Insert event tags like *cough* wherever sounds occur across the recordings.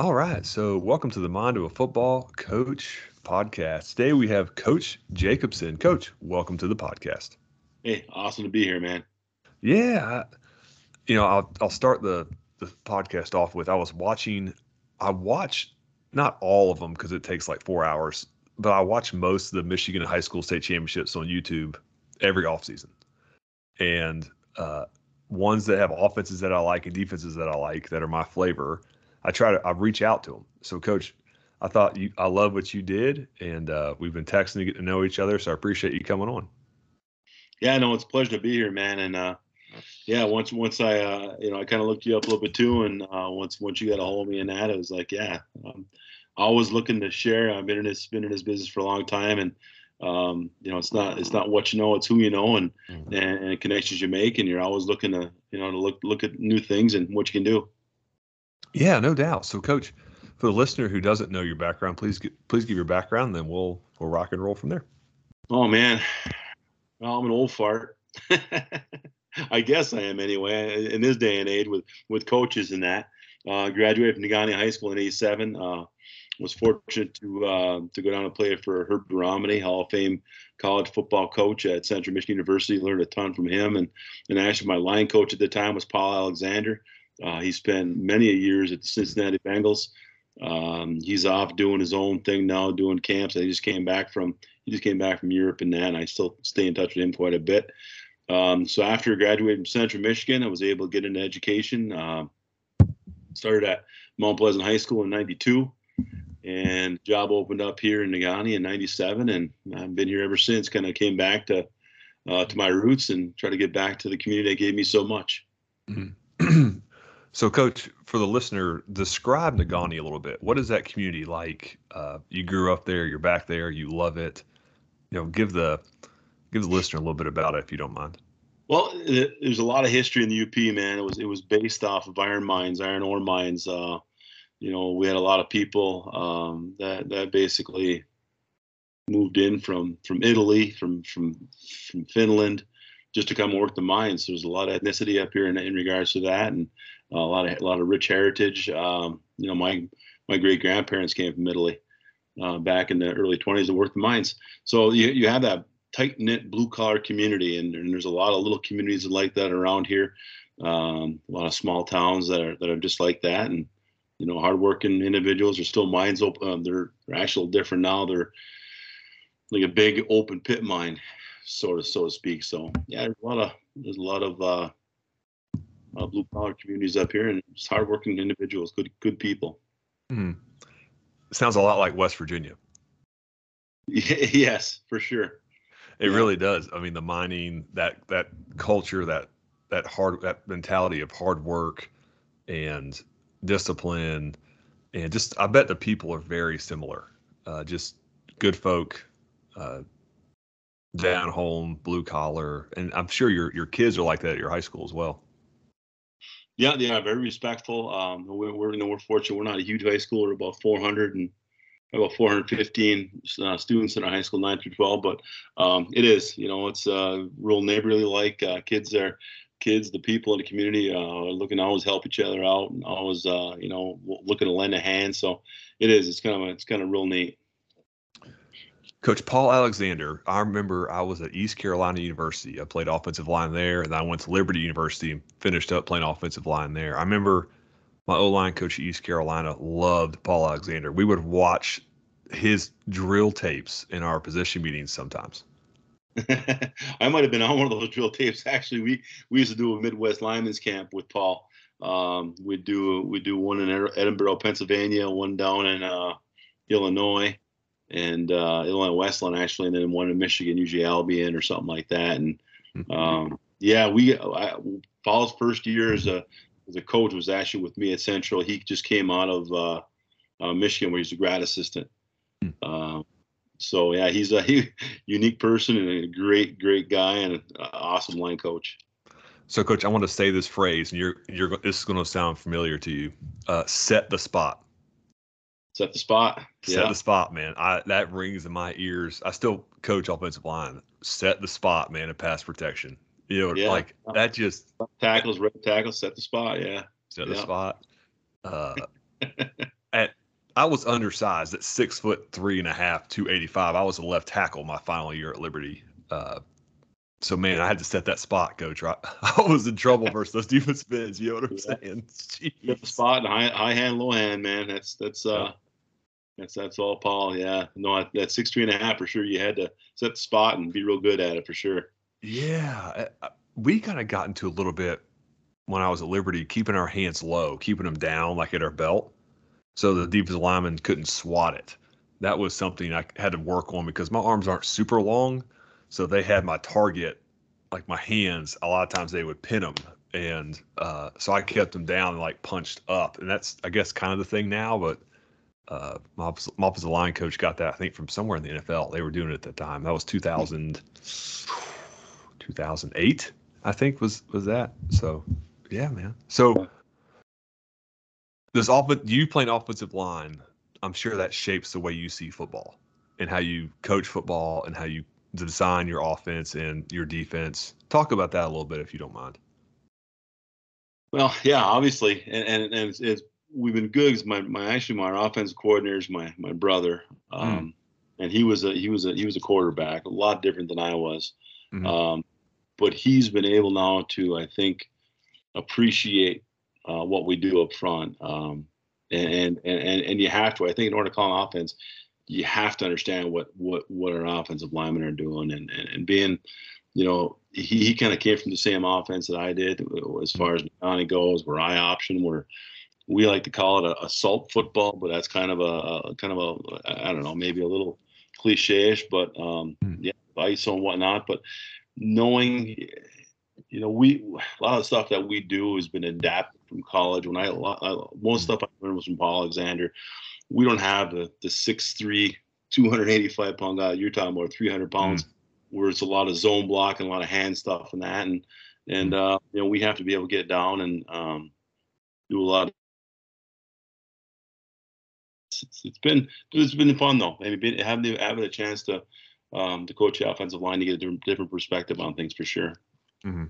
All right. So, welcome to the Mind of a Football Coach podcast. Today we have Coach Jacobson. Coach, welcome to the podcast. Hey, awesome to be here, man. Yeah. I, you know, I'll, I'll start the, the podcast off with I was watching, I watched not all of them because it takes like four hours, but I watch most of the Michigan high school state championships on YouTube every offseason. And uh, ones that have offenses that I like and defenses that I like that are my flavor I try to I reach out to them. So, Coach, I thought you I love what you did, and uh, we've been texting to get to know each other. So I appreciate you coming on. Yeah, no, it's a pleasure to be here, man. And uh, yeah, once once I uh, you know I kind of looked you up a little bit too, and uh, once once you got a hold of me in that, it was like, yeah, um, always looking to share. I've been in this been in this business for a long time, and um, you know, it's not it's not what you know, it's who you know, and, mm-hmm. and and connections you make, and you're always looking to you know to look look at new things and what you can do. Yeah, no doubt. So, Coach, for the listener who doesn't know your background, please please give your background, then we'll we'll rock and roll from there. Oh man, well, I'm an old fart. *laughs* I guess I am anyway. In this day and age, with with coaches and that, uh, graduated from Negaunee High School in '87. Uh, was fortunate to uh, to go down and play for Herb Deromedi, Hall of Fame college football coach at Central Michigan University. Learned a ton from him, and and actually my line coach at the time was Paul Alexander. Uh, he spent many years at the Cincinnati Bengals. Um, he's off doing his own thing now, doing camps. I just came back from he just came back from Europe and that, and I still stay in touch with him quite a bit. Um, so after graduating from Central Michigan, I was able to get into education. Uh, started at Mount Pleasant High School in '92, and job opened up here in Negaunee in '97, and I've been here ever since. Kind of came back to uh, to my roots and try to get back to the community that gave me so much. Mm-hmm. *clears throat* So, Coach, for the listener, describe Negaunee a little bit. What is that community like? Uh, you grew up there, you're back there, you love it. You know, give the give the listener a little bit about it if you don't mind. Well, there's a lot of history in the UP, man. It was it was based off of iron mines, iron ore mines. Uh, you know, we had a lot of people um, that that basically moved in from from Italy, from from from Finland, just to come work the mines. There's a lot of ethnicity up here in, in regards to that, and a lot of a lot of rich heritage. Um, you know, my my great grandparents came from Italy uh, back in the early 20s to work the mines. So you you have that tight knit blue collar community, and, and, there's a lot of little communities like that around here. Um, a lot of small towns that are that are just like that, and you know, hardworking individuals are still mines open. Uh, they're, they're actually different now. They're like a big open pit mine, sort of, so to speak. So yeah, there's a lot of there's a lot of uh, uh, blue collar communities up here, and just hardworking individuals, good good people. Mm-hmm. Sounds a lot like West Virginia. *laughs* yes, for sure. It yeah. really does. I mean, the mining that that culture, that that hard that mentality of hard work and discipline, and just I bet the people are very similar. Uh, just good folk, uh, down home, blue collar, and I'm sure your your kids are like that at your high school as well. Yeah, they are very respectful. Um, we're, we're, you know, we're fortunate. We're not a huge high school. We're about 400 and about 415 uh, students in our high school, 9 through 12. But um, it is, you know, it's uh, real neighborly like. Uh, kids are, kids, the people in the community uh, are looking to always help each other out and always, uh, you know, looking to lend a hand. So it is. It's kind of, it's kind of real neat. Coach Paul Alexander, I remember I was at East Carolina University. I played offensive line there, and then I went to Liberty University and finished up playing offensive line there. I remember my O line coach at East Carolina loved Paul Alexander. We would watch his drill tapes in our position meetings sometimes. *laughs* I might have been on one of those drill tapes. Actually, we we used to do a Midwest linemen's camp with Paul. Um, we do we do one in Edinboro, Pennsylvania, one down in uh, Illinois and uh, Illinois Wesleyan actually, and then one in Michigan, usually Albion or something like that. And mm-hmm. um, yeah, we I, Paul's first year as a as a coach was actually with me at Central. He just came out of uh, uh, Michigan where he's a grad assistant. Mm-hmm. so yeah, he's a *laughs* he, unique person and a great great guy and an awesome line coach. So, coach, I want to say this phrase, and you're you're this is going to sound familiar to you. Uh, set the spot set the spot. Set the spot, man. I that rings in my ears. I still coach offensive line. Set the spot, man, in pass protection. You know, yeah. like that just tackles, red tackles, set the spot. Yeah. Set the spot. *laughs* Uh, I was undersized at six foot three and a half, two eighty five. I was a left tackle my final year at Liberty. Uh, so man, I had to set that spot, coach. Right, *laughs* I was in trouble *laughs* versus those defensive ends. You know what I'm yeah. saying? Jeez. Get the spot, high, high hand, low hand, man. That's that's uh, yeah. That's that's all, Paul. Yeah, no, that six three and a half for sure. You had to set the spot and be real good at it for sure. Yeah, we kind of got into a little bit when I was at Liberty, keeping our hands low, keeping them down like at our belt, so the defensive lineman couldn't swat it. That was something I had to work on because my arms aren't super long so they had my target, like my hands. A lot of times they would pin them, and uh, so I kept them down and like punched up, and that's I guess kind of the thing now. But uh, my, opposite, my line coach got that I think from somewhere in the NFL. They were doing it at the time. That was 2000, 2008, I think was was that. So yeah, man. So this off you playing offensive line, I'm sure that shapes the way you see football and how you coach football and how you design your offense and your defense. Talk about that a little bit if you don't mind. Well, yeah, obviously, and and, and it's, it's, we've been good. My my actually my offensive coordinator is my my brother, hmm. um, mm. and he was a he was a he was a quarterback, a lot different than I was, mm-hmm. um, but he's been able now to I think appreciate uh, what we do up front, um, and, and and and you have to. I think in order to call an offense, you have to understand what what what our offensive linemen are doing and and, and being you know he, he kind of came from the same offense that I did as far as Johnny goes where I option where we like to call it a assault football but that's kind of a, a kind of a I don't know maybe a little cliche-ish but um mm. yeah ISO and whatnot but knowing you know we a lot of stuff that we do has been adapted from college when I, I most hmm. stuff I learned was from Paul Alexander we don't have the the six three, 285 pound guy you're talking about, 300 pounds, mm. where it's a lot of zone block and a lot of hand stuff and that, and and uh, you know we have to be able to get down and um, do a lot. It's, it's been it's been fun though. I mean, having having a chance to um, to coach the offensive line to get a different, different perspective on things for sure. Mm-hmm.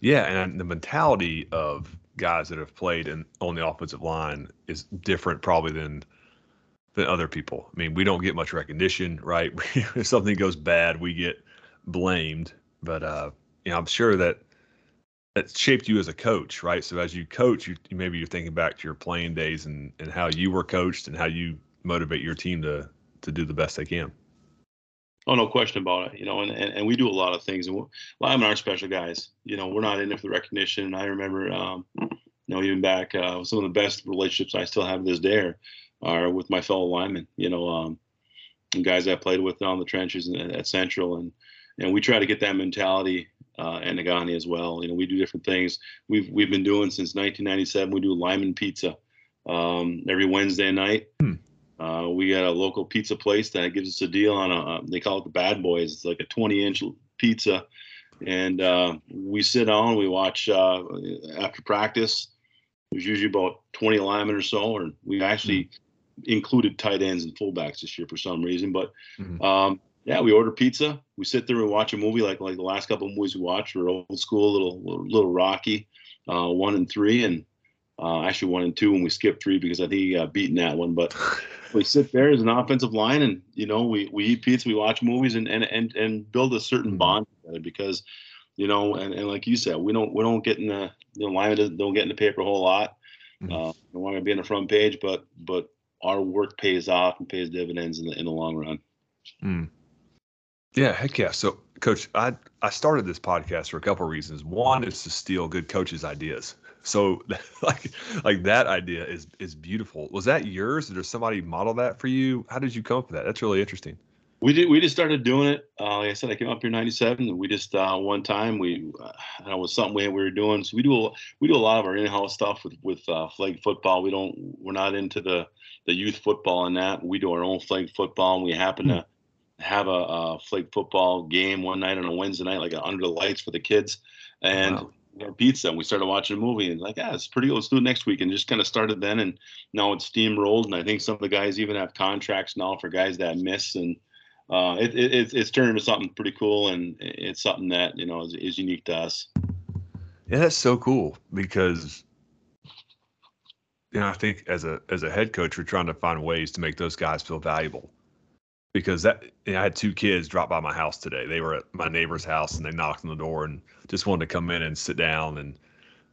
Yeah, and the mentality of guys that have played in on the offensive line is different probably than than other people. I mean, we don't get much recognition, right? *laughs* if something goes bad, we get blamed. But uh, you know, I'm sure that that shaped you as a coach, right? So as you coach, you maybe you're thinking back to your playing days and and how you were coached and how you motivate your team to to do the best they can. Oh, no question about it. You know, and, and, and we do a lot of things, and linemen aren't special guys. You know, we're not in it for the recognition. And I remember, um, you know, even back, uh, some of the best relationships I still have this day are, with my fellow linemen. You know, um, guys I played with on the trenches at Central, and and we try to get that mentality uh, at Negaunee as well. You know, we do different things. We've we've been doing since 1997. We do lineman pizza um, every Wednesday night. Hmm. Uh, we got a local pizza place that gives us a deal on a, they call it the Bad Boys. It's like a 20 inch pizza. And uh, we sit down, we watch uh, after practice. There's usually about 20 linemen or so, and we actually mm-hmm. included tight ends and fullbacks this year for some reason. But mm-hmm. um, yeah, we order pizza. We sit there and watch a movie like like the last couple of movies we watched were old school, little little, little Rocky, uh, one and three, and uh, actually one and two, and we skipped three because I think he got beaten that one. But *laughs* we sit there as an offensive line, and you know, we we eat pizza, we watch movies, and and and, and build a certain mm-hmm. bond together because, you know, and, and like you said, we don't we don't get in the you know linemen don't get in the paper a whole lot. Mm-hmm. Uh, don't want to be on the front page, but but our work pays off and pays dividends in the in the long run. Mm. Yeah, heck yeah. So, Coach, I I started this podcast for a couple of reasons. One is to steal good coaches' ideas. So *laughs* like like that idea is is beautiful. Was that yours? Did somebody model that for you? How did you come up with that? That's really interesting. We did. We just started doing it. Uh, like I said, I came up here in '97, and we just uh, one time we uh, it was something we, we were doing. So we do a, we do a lot of our in-house stuff with with uh, flag football. We don't we're not into the the youth football and that. We do our own flag football, and we happen mm-hmm. to have a, a, flag football game one night on a Wednesday night, like under the lights for the kids, and. Wow pizza and we started watching a movie and like yeah it's pretty cool. let's do it next week and just kind of started then and now it's steamrolled and i think some of the guys even have contracts now for guys that miss and uh, it, it, it's turned into something pretty cool and it's something that you know is, is unique to us yeah that's so cool because you know, I think as a as a head coach, we're trying to find ways to make those guys feel valuable. Because that you know, I had two kids drop by my house today. They were at my neighbor's house and they knocked on the door and just wanted to come in and sit down. And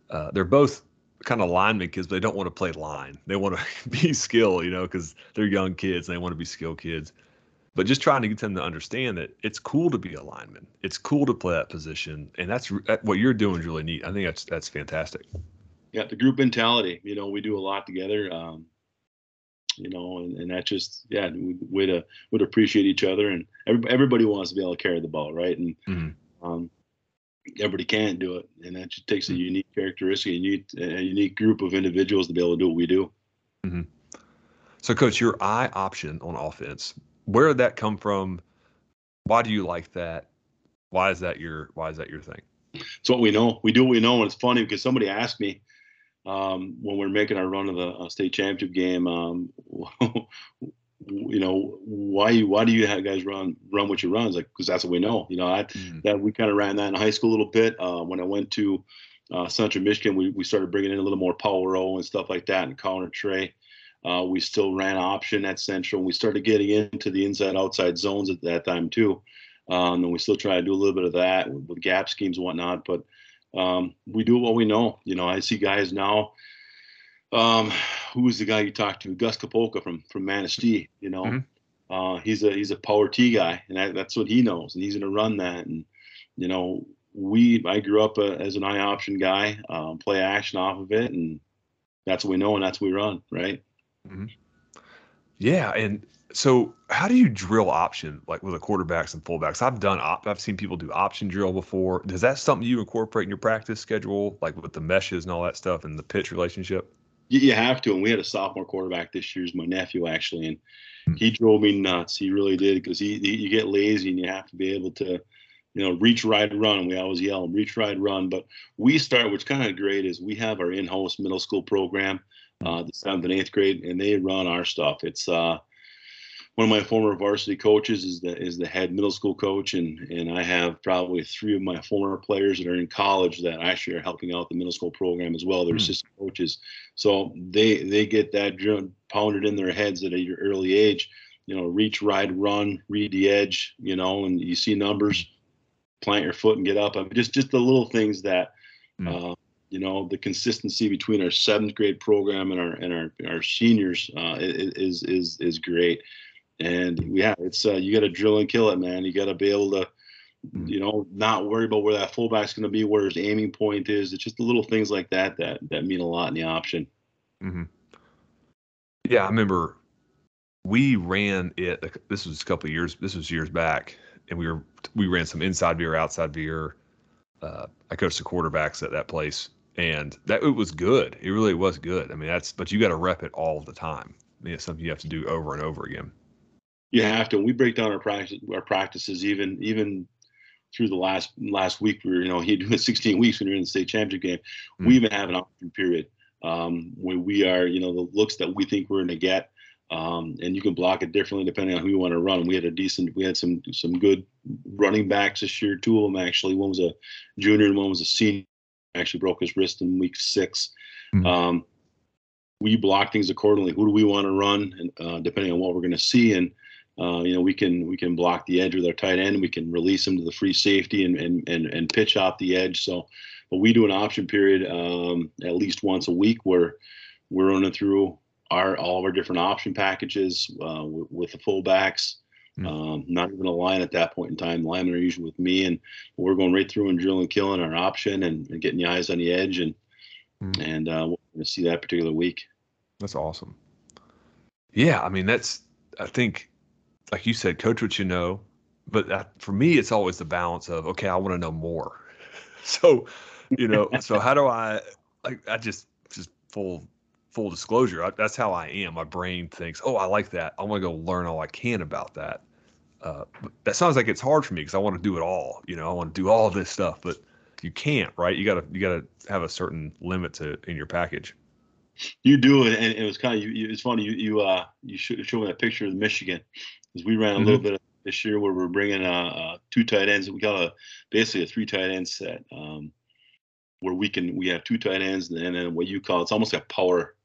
uh, they're both kind of lineman kids, but they don't want to play line. They want to *laughs* be skill, you know, because they're young kids and they want to be skill kids. But just trying to get them to understand that it's cool to be a lineman. It's cool to play that position, and that's what you're doing is really neat. I think that's that's fantastic yeah, the group mentality. You know, we do a lot together. Um, you know, and, and that just yeah, we way to would appreciate each other, and every, everybody wants to be able to carry the ball, right? And mm-hmm. um, everybody can't do it, and that just takes a mm-hmm. unique characteristic, a unique, a unique group of individuals to be able to do what we do. Mm-hmm. So, coach, your I option on offense, where did that come from? Why do you like that? Why is that your Why is that your thing? It's what we know. We do what we know, and it's funny because somebody asked me um, when we're making our run of the uh, state championship game. Um, *laughs* you know why why do you have guys run run what you run? It's like because that's what we know. You know I, mm-hmm. that we kind of ran that in high school a little bit. Uh, when I went to uh, Central Michigan, we, we started bringing in a little more power roll and stuff like that and counter trey. Uh, we still ran option at Central. We started getting into the inside outside zones at that time too. Um, and we still try to do a little bit of that with, with gap schemes and whatnot. But um, we do what we know. You know, I see guys now. Um, who was the guy you talked to? Gus Kapolka from from Manistee. You know, mm-hmm. uh, he's a he's a power T guy, and that, that's what he knows, and he's going to run that. And you know, we I grew up uh, as an I option guy, um, play action off of it, and that's what we know, and that's what we run, right? Mm-hmm. Yeah, and so, how do you drill option like with the quarterbacks and fullbacks? I've done op. I've seen people do option drill before. Is that something you incorporate in your practice schedule, like with the meshes and all that stuff and the pitch relationship? You have to. And we had a sophomore quarterback this year, is my nephew actually, and hmm. he drove me nuts. He really did because he, he, you get lazy and you have to be able to, you know, reach, ride, run. We always yell, reach, ride, run. But we start, which kind of great is we have our in-house middle school program, hmm. uh, the seventh and eighth grade, and they run our stuff. It's uh one of my former varsity coaches is the is the head middle school coach, and and I have probably three of my former players that are in college that actually are helping out the middle school program as well. They're mm. assistant coaches, so they they get that pounded in their heads at a early age. You know, reach, ride, run, read the edge. You know, and you see numbers, plant your foot and get up. I mean, just just the little things that. Mm. Uh, you know the consistency between our seventh grade program and our and our, our seniors uh, is is is great and yeah, it's uh, you got to drill and kill it, man. You got to be able to, mm. you know, not worry about where that fullback's going to be, where his aiming point is. It's just the little things like that that that mean a lot in the option. Mm-hmm. Yeah, I remember we ran it. This was a couple of years. This was years back, and we were we ran some inside veer, outside veer. Uh, I coached the quarterbacks at that place, and that it was good. It really was good. I mean, that's but you got to rep it all the time. I mean, it's something you have to do over and over again you have to. We break down our practice, our practices, even even through the last last week. We were, you know, he doing *laughs* 16 weeks when you're in the state championship game. Mm-hmm. We even have an option period um, when we are, you know, the looks that we think we're going to get. Um, and you can block it differently depending on who you want to run. We had a decent, we had some some good running backs this year. Two of them actually. One was a junior and one was a senior. Actually broke his wrist in week 6 mm-hmm. um, we block things accordingly. Who do we want to run, and uh, depending on what we're going to see, and uh, you know, we can we can block the edge with our tight end. We can release them to the free safety and and and, and pitch off the edge. So, but we do an option period um, at least once a week where we're running through our all of our different option packages uh, with, with, the fullbacks. Mm. Um, not even a line at that point in time. Linemen are usually with me, and we're going right through and drilling, killing our option, and, and getting the eyes on the edge, and mm. and uh, we're going to see that particular week. That's awesome. Yeah, I mean that's I think like you said, coach what you know. But that, for me, it's always the balance of okay, I want to know more. *laughs* so, you know, *laughs* so how do I like? I just just full full disclosure. I, that's how I am. My brain thinks, oh, I like that. I want to go learn all I can about that. Uh, that sounds like it's hard for me because I want to do it all. You know, I want to do all this stuff, but you can't, right? You gotta you gotta have a certain limit to in your package. You do it, and it was kind of you, you, it's funny. You you uh you showed me that picture of Michigan, because we ran a mm-hmm. little bit this year where we're bringing uh, uh, two tight ends. We got a basically a three tight end set um, where we can we have two tight ends and then what you call it's almost like a power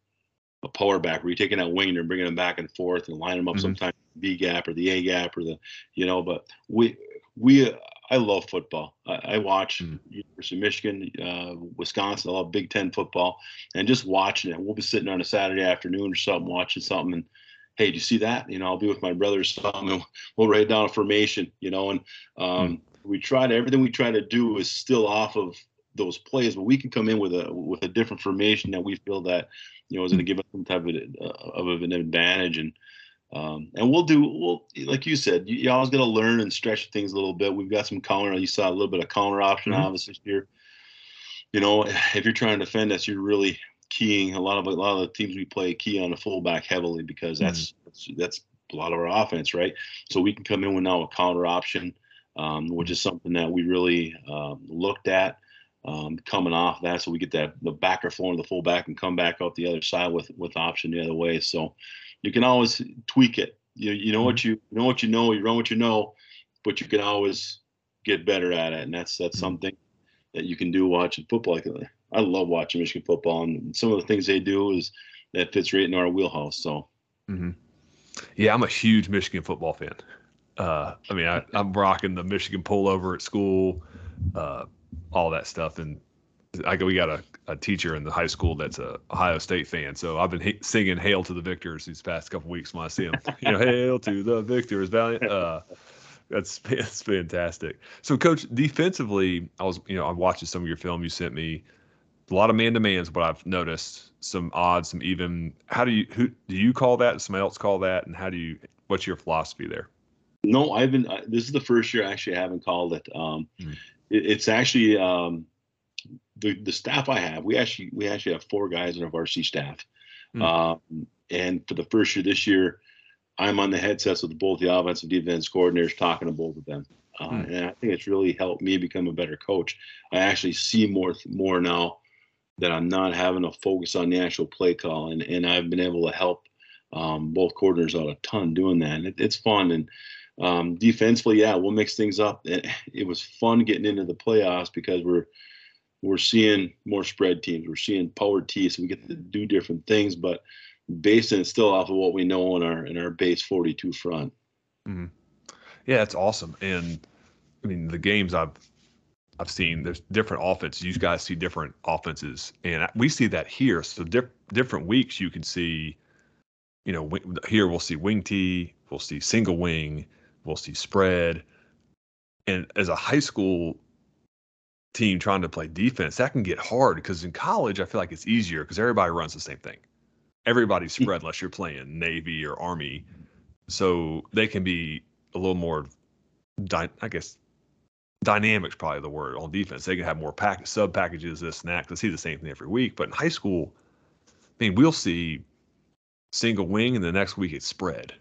a power back where you're taking that wing and bringing them back and forth and line them up mm-hmm. sometimes B gap or the A gap or the you know. But we we I love football. I, I watch mm. University of Michigan, uh, Wisconsin. I love Big Ten football, and just watching it. We'll be sitting on a Saturday afternoon or something, watching something, and hey, do you see that? You know, I'll be with my brothers something, and we'll write down a formation. You know, and um, mm. we try to everything we try to do is still off of those plays, but we can come in with a with a different formation that we feel that you know is going to give us some type of, uh, of an advantage and um, and we'll do we'll like you said, you, you always got to learn and stretch things a little bit. We've got some counter. You saw a little bit of counter option mm-hmm. obviously here. You know, if you're trying to defend us, you're really keying a lot of a lot of the teams we play key on the fullback heavily because that's mm-hmm. that's, that's a lot of our offense, right? So we can come in with now a counter option, um, which is something that we really um, looked at um, coming off that, so we get that the backer flowing the fullback and come back out the other side with with option the other way. So you can always tweak it. You you know mm-hmm. what you, you know what you know, you run what you know, but you can always get better at it, and that's that's mm-hmm. something that you can do watching football. I love watching Michigan football, and some of the things they do is that fits right in our wheelhouse. So, mm-hmm. yeah, I'm a huge Michigan football fan. Uh, I mean, I, am rocking the Michigan pullover at school, uh, all that stuff, and I we got a, a teacher in the high school that's a Ohio State fan, so I've been singing "Hail to the Victors" these past couple weeks when I see him. *laughs* You know, "Hail to the Victors, valiant." Uh, that's *laughs* that's fantastic. So, coach, defensively, I was you know I'm watching some of your film you sent me. A lot of man to man's what I've noticed. Some odd, some even. How do you who do you call that? Does somebody else call that? And how do you? What's your philosophy there? No, I've been. This is the first year actually I actually haven't called it. Um, mm. it it's actually um, the, the staff I have, we actually we actually have four guys in our varsity staff. Mm. Um, and for the first year this year, I'm on the headsets with both the offensive defense coordinators talking to both of them. Uh, mm. And I think it's really helped me become a better coach. I actually see more more now that I'm not having to focus on the actual play call, and, and I've been able to help um, both coordinators out a ton doing that. And it, it's fun and um, defensively, yeah, we'll mix things up. It, *laughs* it was fun getting into the playoffs because we're we're seeing more spread teams. We're seeing power T, so we get to do different things, but basing it still off of what we know in our in our base 42 front. Mm-hmm. Yeah, it's awesome. And I mean, the games I've I've seen, there's different offenses. You guys see different offenses, and we see that here. So diff- different weeks, you can see, you know, here we'll see wing T, we'll see single wing, we'll see spread. And as a high school team trying to play defense, that can get hard because in college, I feel like it's easier because everybody runs the same thing. Everybody's spread unless you're playing Navy or Army. So they can be a little more, I guess, dynamic's probably the word on defense. They can have more pack sub packages, this and that. Cause see the same thing every week. But in high school, I mean, we'll see single wing and the next week it's spread.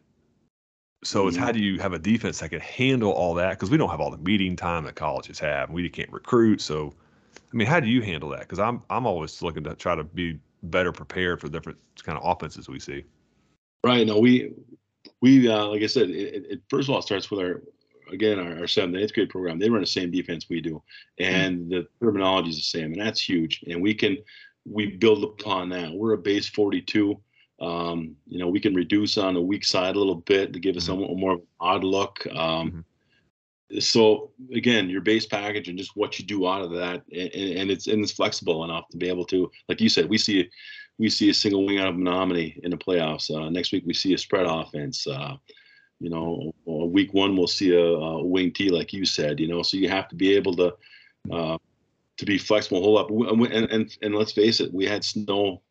So mm-hmm. it's how do you have a defense that can handle all that? Because we don't have all the meeting time that colleges have. We can't recruit. So, I mean, how do you handle that? Because I'm I'm always looking to try to be better prepared for different kind of offenses we see. Right. No, we we uh, like I said, it, it, first of all it starts with our again our, our seventh and eighth grade program. They run the same defense we do, and mm-hmm. the terminology is the same, and that's huge. And we can we build upon that. We're a base 42. Um, you know, we can reduce on the weak side a little bit to give us mm-hmm. a more odd look. Um, mm-hmm. So again, your base package and just what you do out of that, and, and, it's and it's flexible enough to be able to, like you said, we see we see a single wing out of Menominee in the playoffs. Uh, next week we see a spread offense. Uh, you know, week one we'll see a, a, wing T, like you said. You know, so you have to be able to uh, to be flexible, hold up, and, and and let's face it, we had snow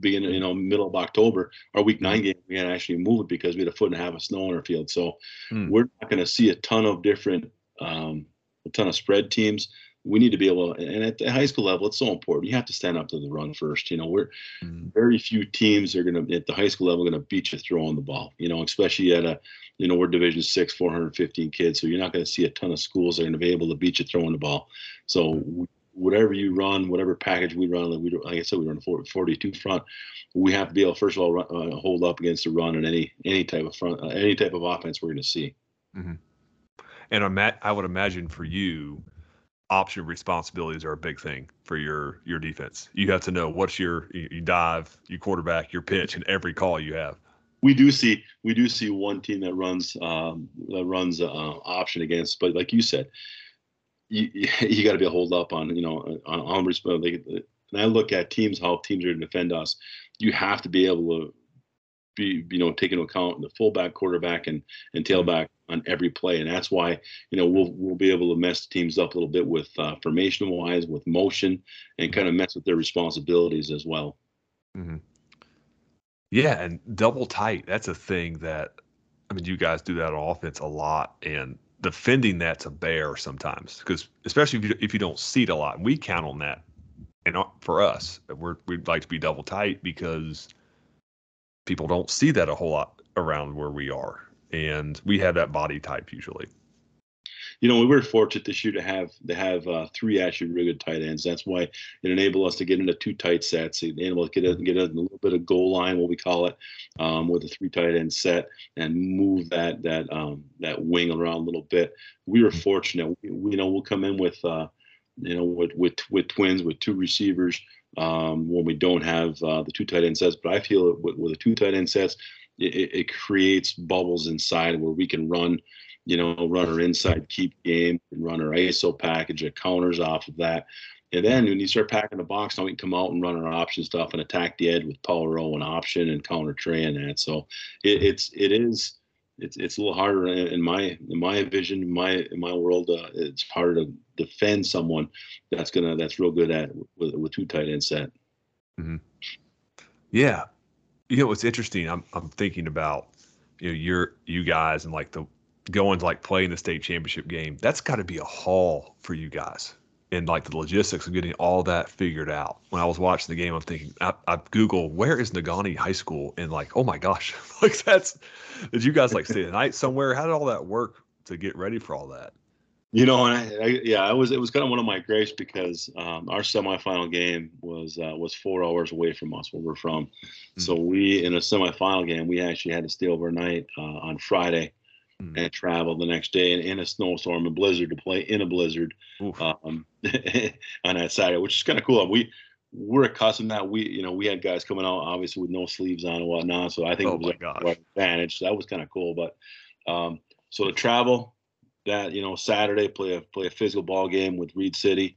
beginning, you know, middle of October, our week nine game, we had to actually move it because we had a foot and a half of snow on our field. So hmm. we're not going to see a ton of different, um, a ton of spread teams. We need to be able, to, and at the high school level, it's so important. You have to stand up to the run first. You know, we're hmm. very few teams are going to at the high school level going to beat you throwing the ball. You know, especially at a, you know, we're Division six, 415 kids, so you're not going to see a ton of schools that are going to be able to beat you throwing the ball. So whatever you run, whatever package we run, like, we, like I said, we run a 42 front. We have to be able, first of all, run, uh, hold up against the run and any any type of front, uh, any type of offense we're going to see. Mm-hmm. And I would imagine for you, option responsibilities are a big thing for your your defense. You have to know what's your you, you dive, you quarterback, your pitch, and every call you have. We do see we do see one team that runs um, that runs uh, option against, but like you said, you *laughs* you got to be a hold up on you know on on like, and I look at teams how teams are to defend us. You have to be able to be you know take into account the fullback, quarterback, and and tailback on every play, and that's why you know we'll we'll be able to mess teams up a little bit with uh, formation wise, with motion, and kind of mess with their responsibilities as well. Mm-hmm. Yeah, and double tight. That's a thing that I mean, you guys do that on offense a lot, and defending that's a bear sometimes because especially if you if you don't see it a lot, we count on that. And for us, we're we'd like to be double tight because people don't see that a whole lot around where we are, and we have that body type usually you know, we were fortunate this year to have to have uh, three actually really good tight ends. That's why it enabled us to get into two tight sets. It enabled us to get, a, get a little bit of goal line, what we call it, um, with a three tight end set, and move that that um, that wing around a little bit. We were fortunate. We, we you know we'll come in with uh, you know with with with twins with two receivers um, when we don't have uh, the two tight end sets. But I feel with, with the two tight end sets, it, it creates bubbles inside where we can run you know, run our inside keep game and run our ISO package of counters off of that. And then when you start packing the box, now we can come out and run our option stuff and attack the edge with power O and option and counter trey and that. So it, it's it is it's it's a little harder in my in my vision, my in my world. Uh, it's harder to defend someone that's gonna that's real good at with with two tight end set. Mm-hmm. Yeah, you know what's interesting? I'm I'm thinking about you know your you guys and like the going to like playing the state championship game, that's got to be a haul for you guys. And like the logistics of getting all that figured out. When I was watching the game, I'm thinking, I, I Google where is Negaunee High School, and like, oh my gosh, *laughs* like that's. Did you guys like stay the night somewhere? How did all that work to get ready for all that? You know, and I, I, yeah, it was it was kind of one of my gripes because um, our semifinal game was uh, was four hours away from us where we're from. Mm-hmm. So we in a semifinal game, we actually had to stay overnight uh, on Friday mm. and travel the next day in, in a snowstorm and blizzard to play in a blizzard um, *laughs* on that Saturday, which is kind of cool. We we're accustomed that we you know we had guys coming out obviously with no sleeves on and whatnot, so I think oh it was a advantage. So that was kind of cool. But um, so to travel that you know Saturday play a play a physical ball game with Reed City.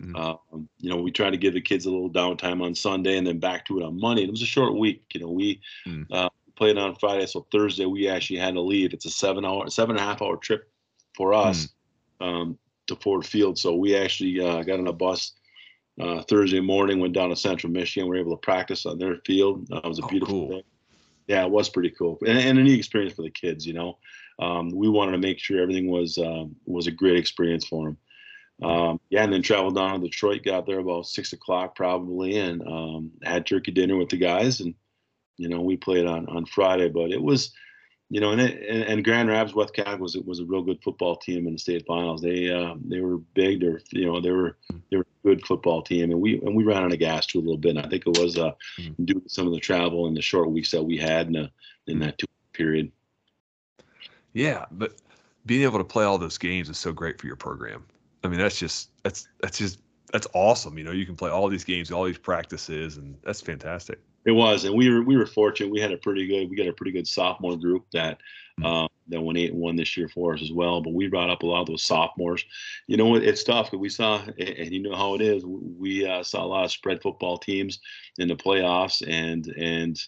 Mm-hmm. Um, you know, we try to give the kids a little downtime on Sunday and then back to it on Monday. It was a short week. You know, we mm. uh, played on Friday, so Thursday we actually had to leave. It's a seven hour, seven and a half hour trip for us mm. um, to Ford Field. So we actually uh, got on a bus uh, Thursday morning, went down to Central Michigan. We were able to practice on their field. Uh, it was a oh, beautiful cool. thing. Yeah, it was pretty cool and, and, a neat experience for the kids. You know, um, we wanted to make sure everything was um, was a great experience for them. Um, yeah, and then traveled down to Detroit. Got there about six o'clock probably, and um, had turkey dinner with the guys and you know, we played on on Friday, but it was, you know, and it, and, and Grand Rapids West Catholic was was a real good football team in the state finals. They uh, they were big. They were you know they were they were a good football team, and we and we ran on the gas too a little bit. And I think it was uh, mm-hmm. due to some of the travel and the short weeks that we had in the, in that two period. Yeah, but being able to play all those games is so great for your program. I mean, that's just that's that's just that's awesome. You know, you can play all these games, all these practices, and that's fantastic. It was, and we were we were fortunate. We had a pretty good we got a pretty good sophomore group that hmm. um, that went eight and one this year for us as well. But we brought up a lot of those sophomores. You know, it's tough because we saw, and you know how it is. We uh, saw a lot of spread football teams in the playoffs, and and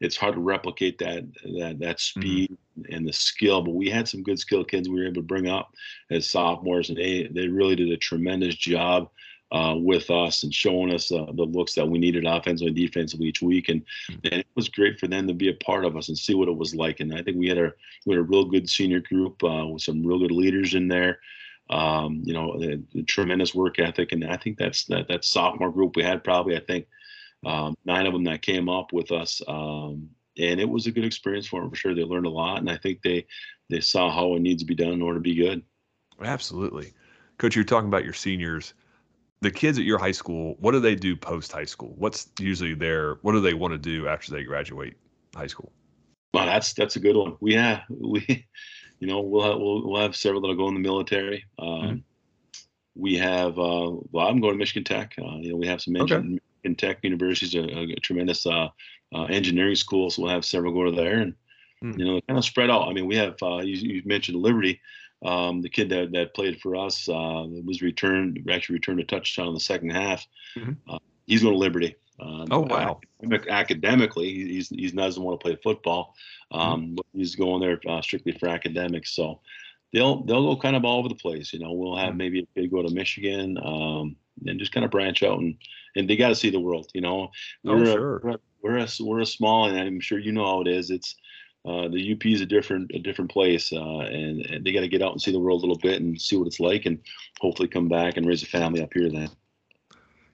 it's hard to replicate that that that mm-hmm. speed mm-hmm. and the skill. But we had some good skill kids we were able to bring up as sophomores, and they they really did a tremendous job uh, with us and showing us uh, the looks that we needed offensively and defensively each week. And, and, it was great for them to be a part of us and see what it was like. And I think we had a we had a real good senior group uh, with some real good leaders in there. Um, you know, a, a tremendous work ethic, and I think that's that that sophomore group we had probably I think um, nine of them that came up with us. Um, and it was a good experience for them for sure. They learned a lot, and I think they they saw how it needs to be done in order to be good. Absolutely, Coach. You're talking about your seniors the kids at your high school, what do they do post high school? What's usually their what do they want to do after they graduate high school? Well, that's that's a good one. We have we, you know, we'll have we'll, we'll have several that'll go in the military. Um, mm-hmm. we have uh, well, I'm going to Michigan Tech. Uh, you know, we have some Okay. Michigan Tech University's a, a tremendous uh, uh, engineering school, so we'll have several go to there, and Hmm. you know, kind of spread out. I mean, we have uh, you, you mentioned Liberty. Um, the kid that, that played for us uh, was returned, actually returned a touchdown in the second half. Mhm. Uh, he's going to Liberty. Um, Oh, wow. academic- academically, he- he's he doesn't want to play football, um, but he's going there uh, strictly for academics. So they'll they'll go kind of all over the place. You know, we'll have Mhm. maybe a kid go to Michigan, um, and just kind of branch out and and they got to see the world. You know, Oh, we're a- sure. we're a, we're a we're a small, and I'm sure you know how it is. It's uh, the UP is a different a different place, uh, and, and they got to get out and see the world a little bit and see what it's like, and hopefully come back and raise a family up here. Then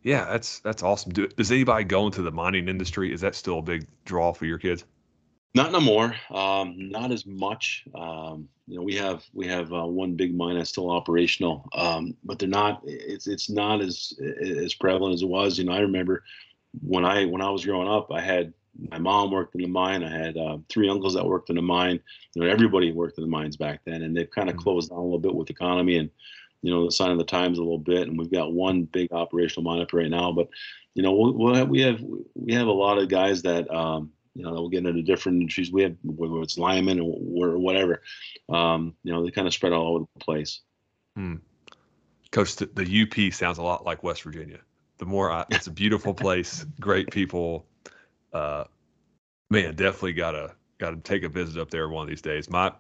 Yeah, that's that's awesome. Do, does anybody go into the mining industry? Is that still a big draw for your kids? not no more, um, not as much. Um, you know, we have we have uh, one big mine that's still operational, um, but they're not. It's it's not as as prevalent as it was. You know, I remember when I when I was growing up, I had my mom worked in the mine. I had uh, three uncles that worked in the mine. You know, everybody worked in the mines back then, and they've kind of Mhm. closed down a little bit with the economy and you know the sign of the times a little bit. And we've got one big operational mine up right now, but you know we'll, we'll have, we have we have a lot of guys that um, you know that will get into different industries. We have whether it's linemen or, or whatever. Um, you know, they kind of spread all over the place. Coach, the, the UP sounds a lot like West Virginia. The more I, it's a beautiful place, great people. Uh, man, definitely gotta gotta take a visit up there one of these days. My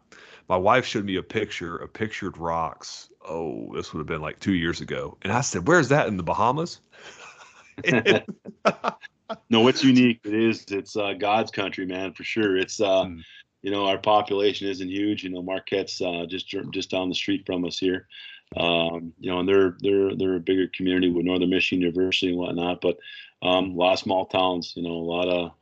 my wife showed me a picture of pictured rocks. Oh, this would have been like two years ago, and I said, "Where's that in the Bahamas?" *laughs* No, what's unique? It is. It's uh, God's country, man, for sure. It's uh, Mm. you know, our population isn't huge. You know, Marquette's uh, just just down the street from us here. Um, you know, and they're they're they're a bigger community with Northern Michigan University and whatnot. But um, a lot of small towns. You know, a lot of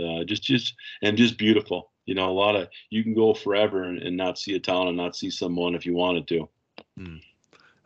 uh, just just and just beautiful. You know, a lot of you can go forever and, and not see a town and not see someone if you wanted to.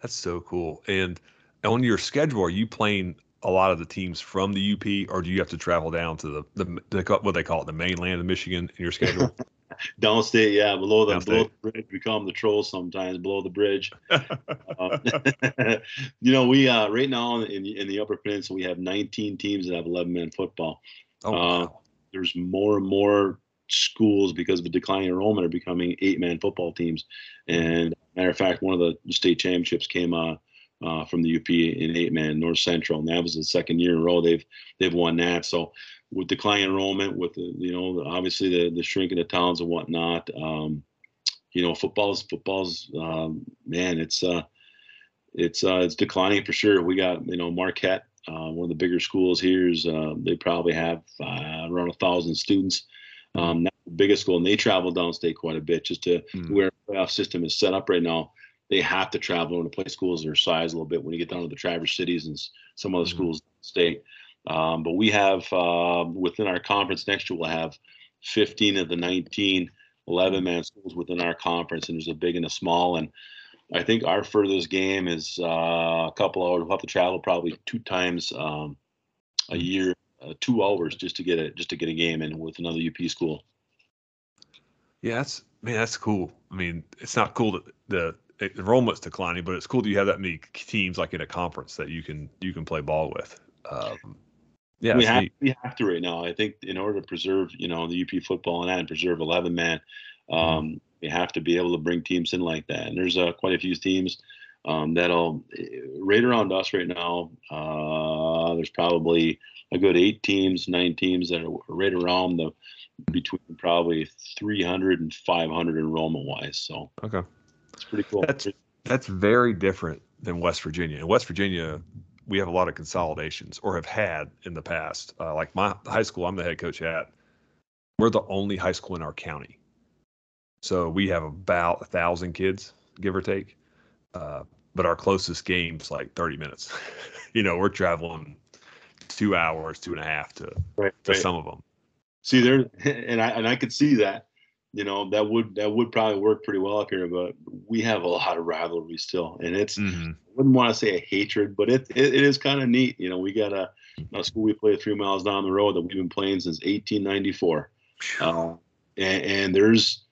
That's so cool. And on your schedule, are you playing a lot of the teams from the UP, or do you have to travel down to the the, the what they call it, the mainland of Michigan in your schedule? *laughs* *laughs* Downstate, yeah, below the below the bridge, we call them the trolls sometimes. Below the bridge, Uh, *laughs* *laughs* you know, we uh, right now in in the Upper Peninsula, we have 19 teams that have 11 man football. oh, Uh. There's more and more schools because of the declining enrollment are becoming eight man football teams. And matter of fact, one of the state championships came uh, uh, from the UP in eight man North Central, and that was the second year in a row they've they've won that. So with declining enrollment, with the, you know obviously the the shrinking of towns and whatnot, um, you know football's football's um, man, it's uh it's uh it's declining for sure. We got you know Marquette, uh, one of the bigger schools here is uh, they probably have uh, around a thousand students. Um, the biggest school, and they travel downstate quite a bit just to Mm. where the playoff system is set up right now. They have to travel and play schools their size a little bit when you get down to the Traverse cities and some other Mhm. schools in state. Um, but we have uh, within our conference next year, we'll have 15 of the 19 11 man schools within our conference, and there's a big and a small. And I think our furthest game is uh, a couple hours. We'll have to travel probably two times um, a year, uh, two hours just to get a just to get a game in with another UP school. Yeah, that's man, that's cool. I mean, it's not cool that the enrollment's declining, but it's cool that you have that many teams like in a conference that you can you can play ball with. Um, yeah, we it's have neat. we have to right now. I think in order to preserve, you know, the UP football and that and preserve 11 man, um, we have to be able to bring teams in like that. And there's uh, quite a few teams um, that'll right around us right now. Uh, there's probably a good eight teams, nine teams that are right around the between probably 300 and 500 enrollment wise. So okay. it's pretty cool. That's that's very different than West Virginia. In West Virginia, we have a lot of consolidations, or have had in the past. Uh, like my high school, I'm the head coach at. We're the only high school in our county, so we have about a thousand kids, give or take. Uh, but our closest game's like 30 minutes. *laughs* you know, we're traveling two hours, two and a half to right, to right. some of them. See there, *laughs* and I and I could see that. You know that would that would probably work pretty well up here, but we have a lot of rivalry still, and it's Mm-hmm. I wouldn't want to say a hatred, but it it, it is kind of neat. You know, we got a, a school we play three miles down the road that we've been playing since 1894, uh, and, and there's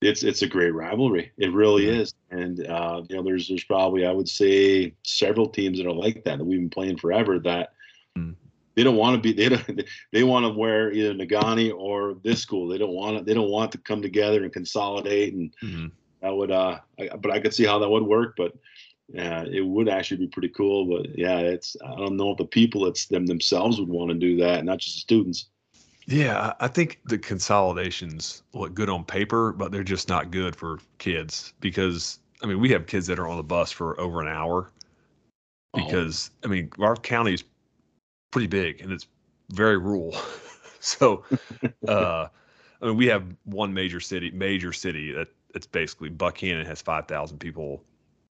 it's it's a great rivalry. It really mm-hmm. is, and uh, you know, there's there's probably I would say several teams that are like that that we've been playing forever that. Mm-hmm. They don't want to be. They don't. *laughs* They want to wear either Negaunee or this school. They don't want to. They don't want to come together and consolidate. And mm-hmm. that would. Uh, I, but I could see how that would work. But yeah, it would actually be pretty cool. But yeah, it's. I don't know if the people, it's them themselves, would want to do that, not just the students. Yeah, I think the consolidations look good on paper, but they're just not good for kids because I mean we have kids that are on the bus for over an hour oh. because oh. I mean our county's pretty big and it's very rural. *laughs* so *laughs* uh I mean we have one major city major city that it's basically Buckhannon has 5,000 people,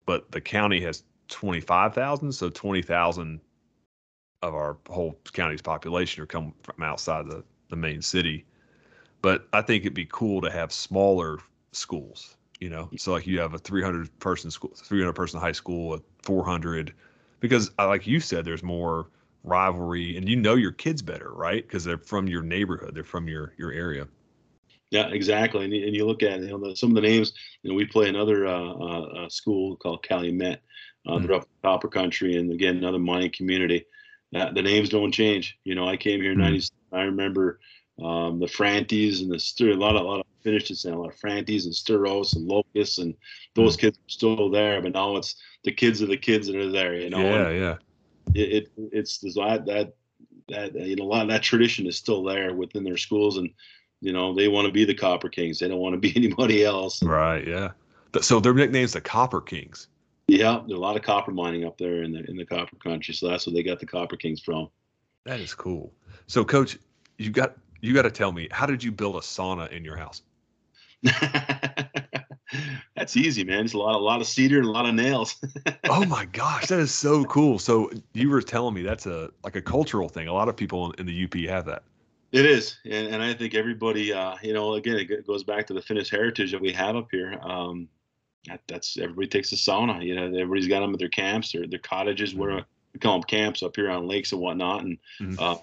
but the county has 25,000, so 20,000 of our whole county's population are come from outside the the main city. But I think it'd be cool to have smaller schools, you know. So like you have a 300 person school, 300 person high school, a 400, because uh, like you said, there's more rivalry, and you know your kids better, right? Because they're from your neighborhood, they're from your your area. Yeah, exactly. And, and you look at you know the, some of the names. You know, we play another uh, uh, school called Calumet. Uh, mm-hmm. They're up in Copper Country, and again another mining community. Uh, the names don't change. You know, I came here in Mm-hmm. I remember um, the Franties and the Stir, a lot of a lot of finishes and a lot of Franties and Sturos and Locusts and those mm. kids are still there, but now it's the kids of the kids that are there. You know, yeah, and yeah. It, it it's that that that you know a lot of that tradition is still there within their schools, and you know they want to be the Copper Kings. They don't want to be *laughs* anybody else. Right. Yeah. So their nickname's the Copper Kings. Yeah, there's a lot of copper mining up there in the in the copper country, so that's where they got the Copper Kings from. That is cool. So, coach, you got you got to tell me how did you build a sauna in your house? *laughs* That's easy, man. It's a lot, a lot of cedar and a lot of nails. *laughs* oh my gosh, that is so cool. So you were telling me that's a like a cultural thing. A lot of people in the UP have that. It is, and, and I think everybody, uh, you know, again, it goes back to the Finnish heritage that we have up here. Um, that, that's everybody takes a sauna. You know, everybody's got them at their camps or their cottages. Mm-hmm. Where we call them camps up here on lakes and whatnot. And mm-hmm. uh,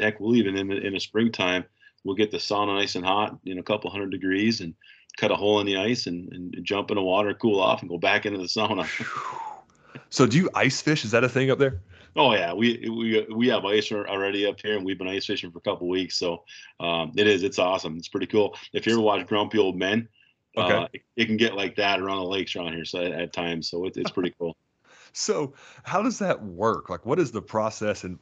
heck, we'll even in the, in the springtime, we'll get the sauna nice and hot, you know, a couple hundred degrees, and cut a hole in the ice and, and jump in the water, cool off, and go back into the sauna. *laughs* so, do you ice fish? Is that a thing up there? Oh yeah, we we we have ice already up here, and we've been ice fishing for a couple weeks. So um, it is, it's awesome. It's pretty cool. If you ever watch Grumpy Old Men, okay. uh, it, it, can get like that around the lakes around here. So at, at times, so it, it's pretty cool. *laughs* so how does that work? Like, what is the process, and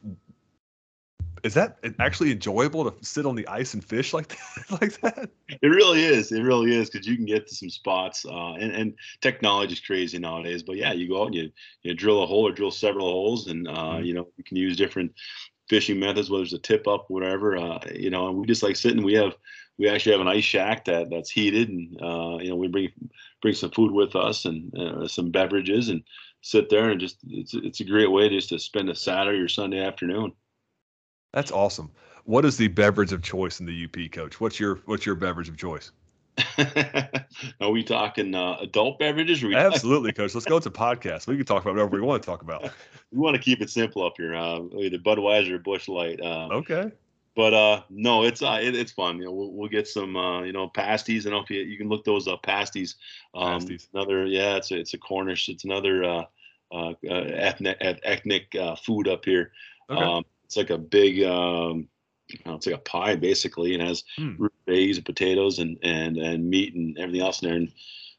is that actually enjoyable to sit on the ice and fish like *laughs* that? like that? It really is. It really is because you can get to some spots, uh, and and technology is crazy nowadays. But yeah, you go out and you you drill a hole or drill several holes, and uh, mm-hmm. you know you can use different fishing methods, whether it's a tip up, whatever. Uh, you know, and we just like sitting. We have we actually have an ice shack that that's heated, and uh, you know we bring bring some food with us and uh, some beverages and sit there and just it's it's a great way just to spend a Saturday or Sunday afternoon. That's awesome. What is the beverage of choice in the UP, Coach? What's your what's your beverage of choice? *laughs* are we talking uh, adult beverages? Absolutely, talking- Coach. Let's go to podcast. We can talk about whatever we want to talk about. *laughs* we want to keep it simple up here. Uh, either Budweiser or Busch Light. Uh, okay. But uh, no, it's uh, it, it's fun. You know, we'll, we'll get some uh, you know pasties. I know if you, you can look those up. Pasties. Um, pasties. Another yeah, it's a, it's a Cornish. It's another uh, uh, uh ethnic ethnic uh, food up here. Okay. Um, it's like a big, um, you know, it's like a pie basically, and has hmm. root and potatoes and and and meat and everything else in there. And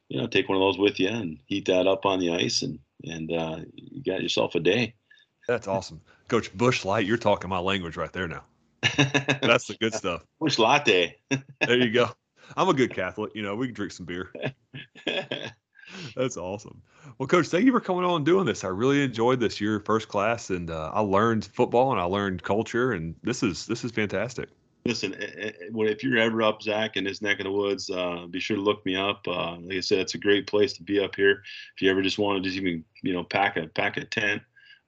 you know, take one of those with you and heat that up on the ice, and and uh, you got yourself a day. That's awesome, Coach Busch Light. You're talking my language right there now. *laughs* That's the good stuff. Busch latte. there you go. *laughs* I'm a good Catholic. You know, we can drink some beer. *laughs* *laughs* That's awesome. Well, Coach, thank you for coming on and doing this. I really enjoyed this year first class, and uh, I learned football and I learned culture, and this is this is fantastic. Listen, eh, eh, if you're ever up, Zach, in this neck of the woods, uh, be sure to look me up. Uh, like I said, it's a great place to be up here. If you ever just want to just even you know pack a pack a tent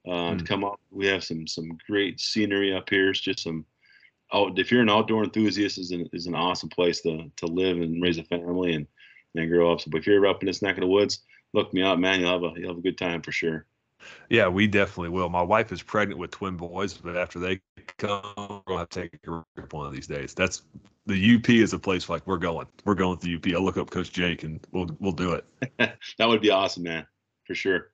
mm. to come up, we have some some great scenery up here. It's just some out. If you're an outdoor enthusiast, is an is an awesome place to to live and raise a family and and grow up. So, but if you're up in this neck of the woods, look me up, man. You'll have a you'll have a good time for sure. Yeah, we definitely will. My wife is pregnant with twin boys, but after they come, I'll take a trip one of these days. That's the UP is a place like we're going. We're going with the UP. I'll look up Coach Jake and we'll we'll do it. *laughs* that would be awesome, man, for sure.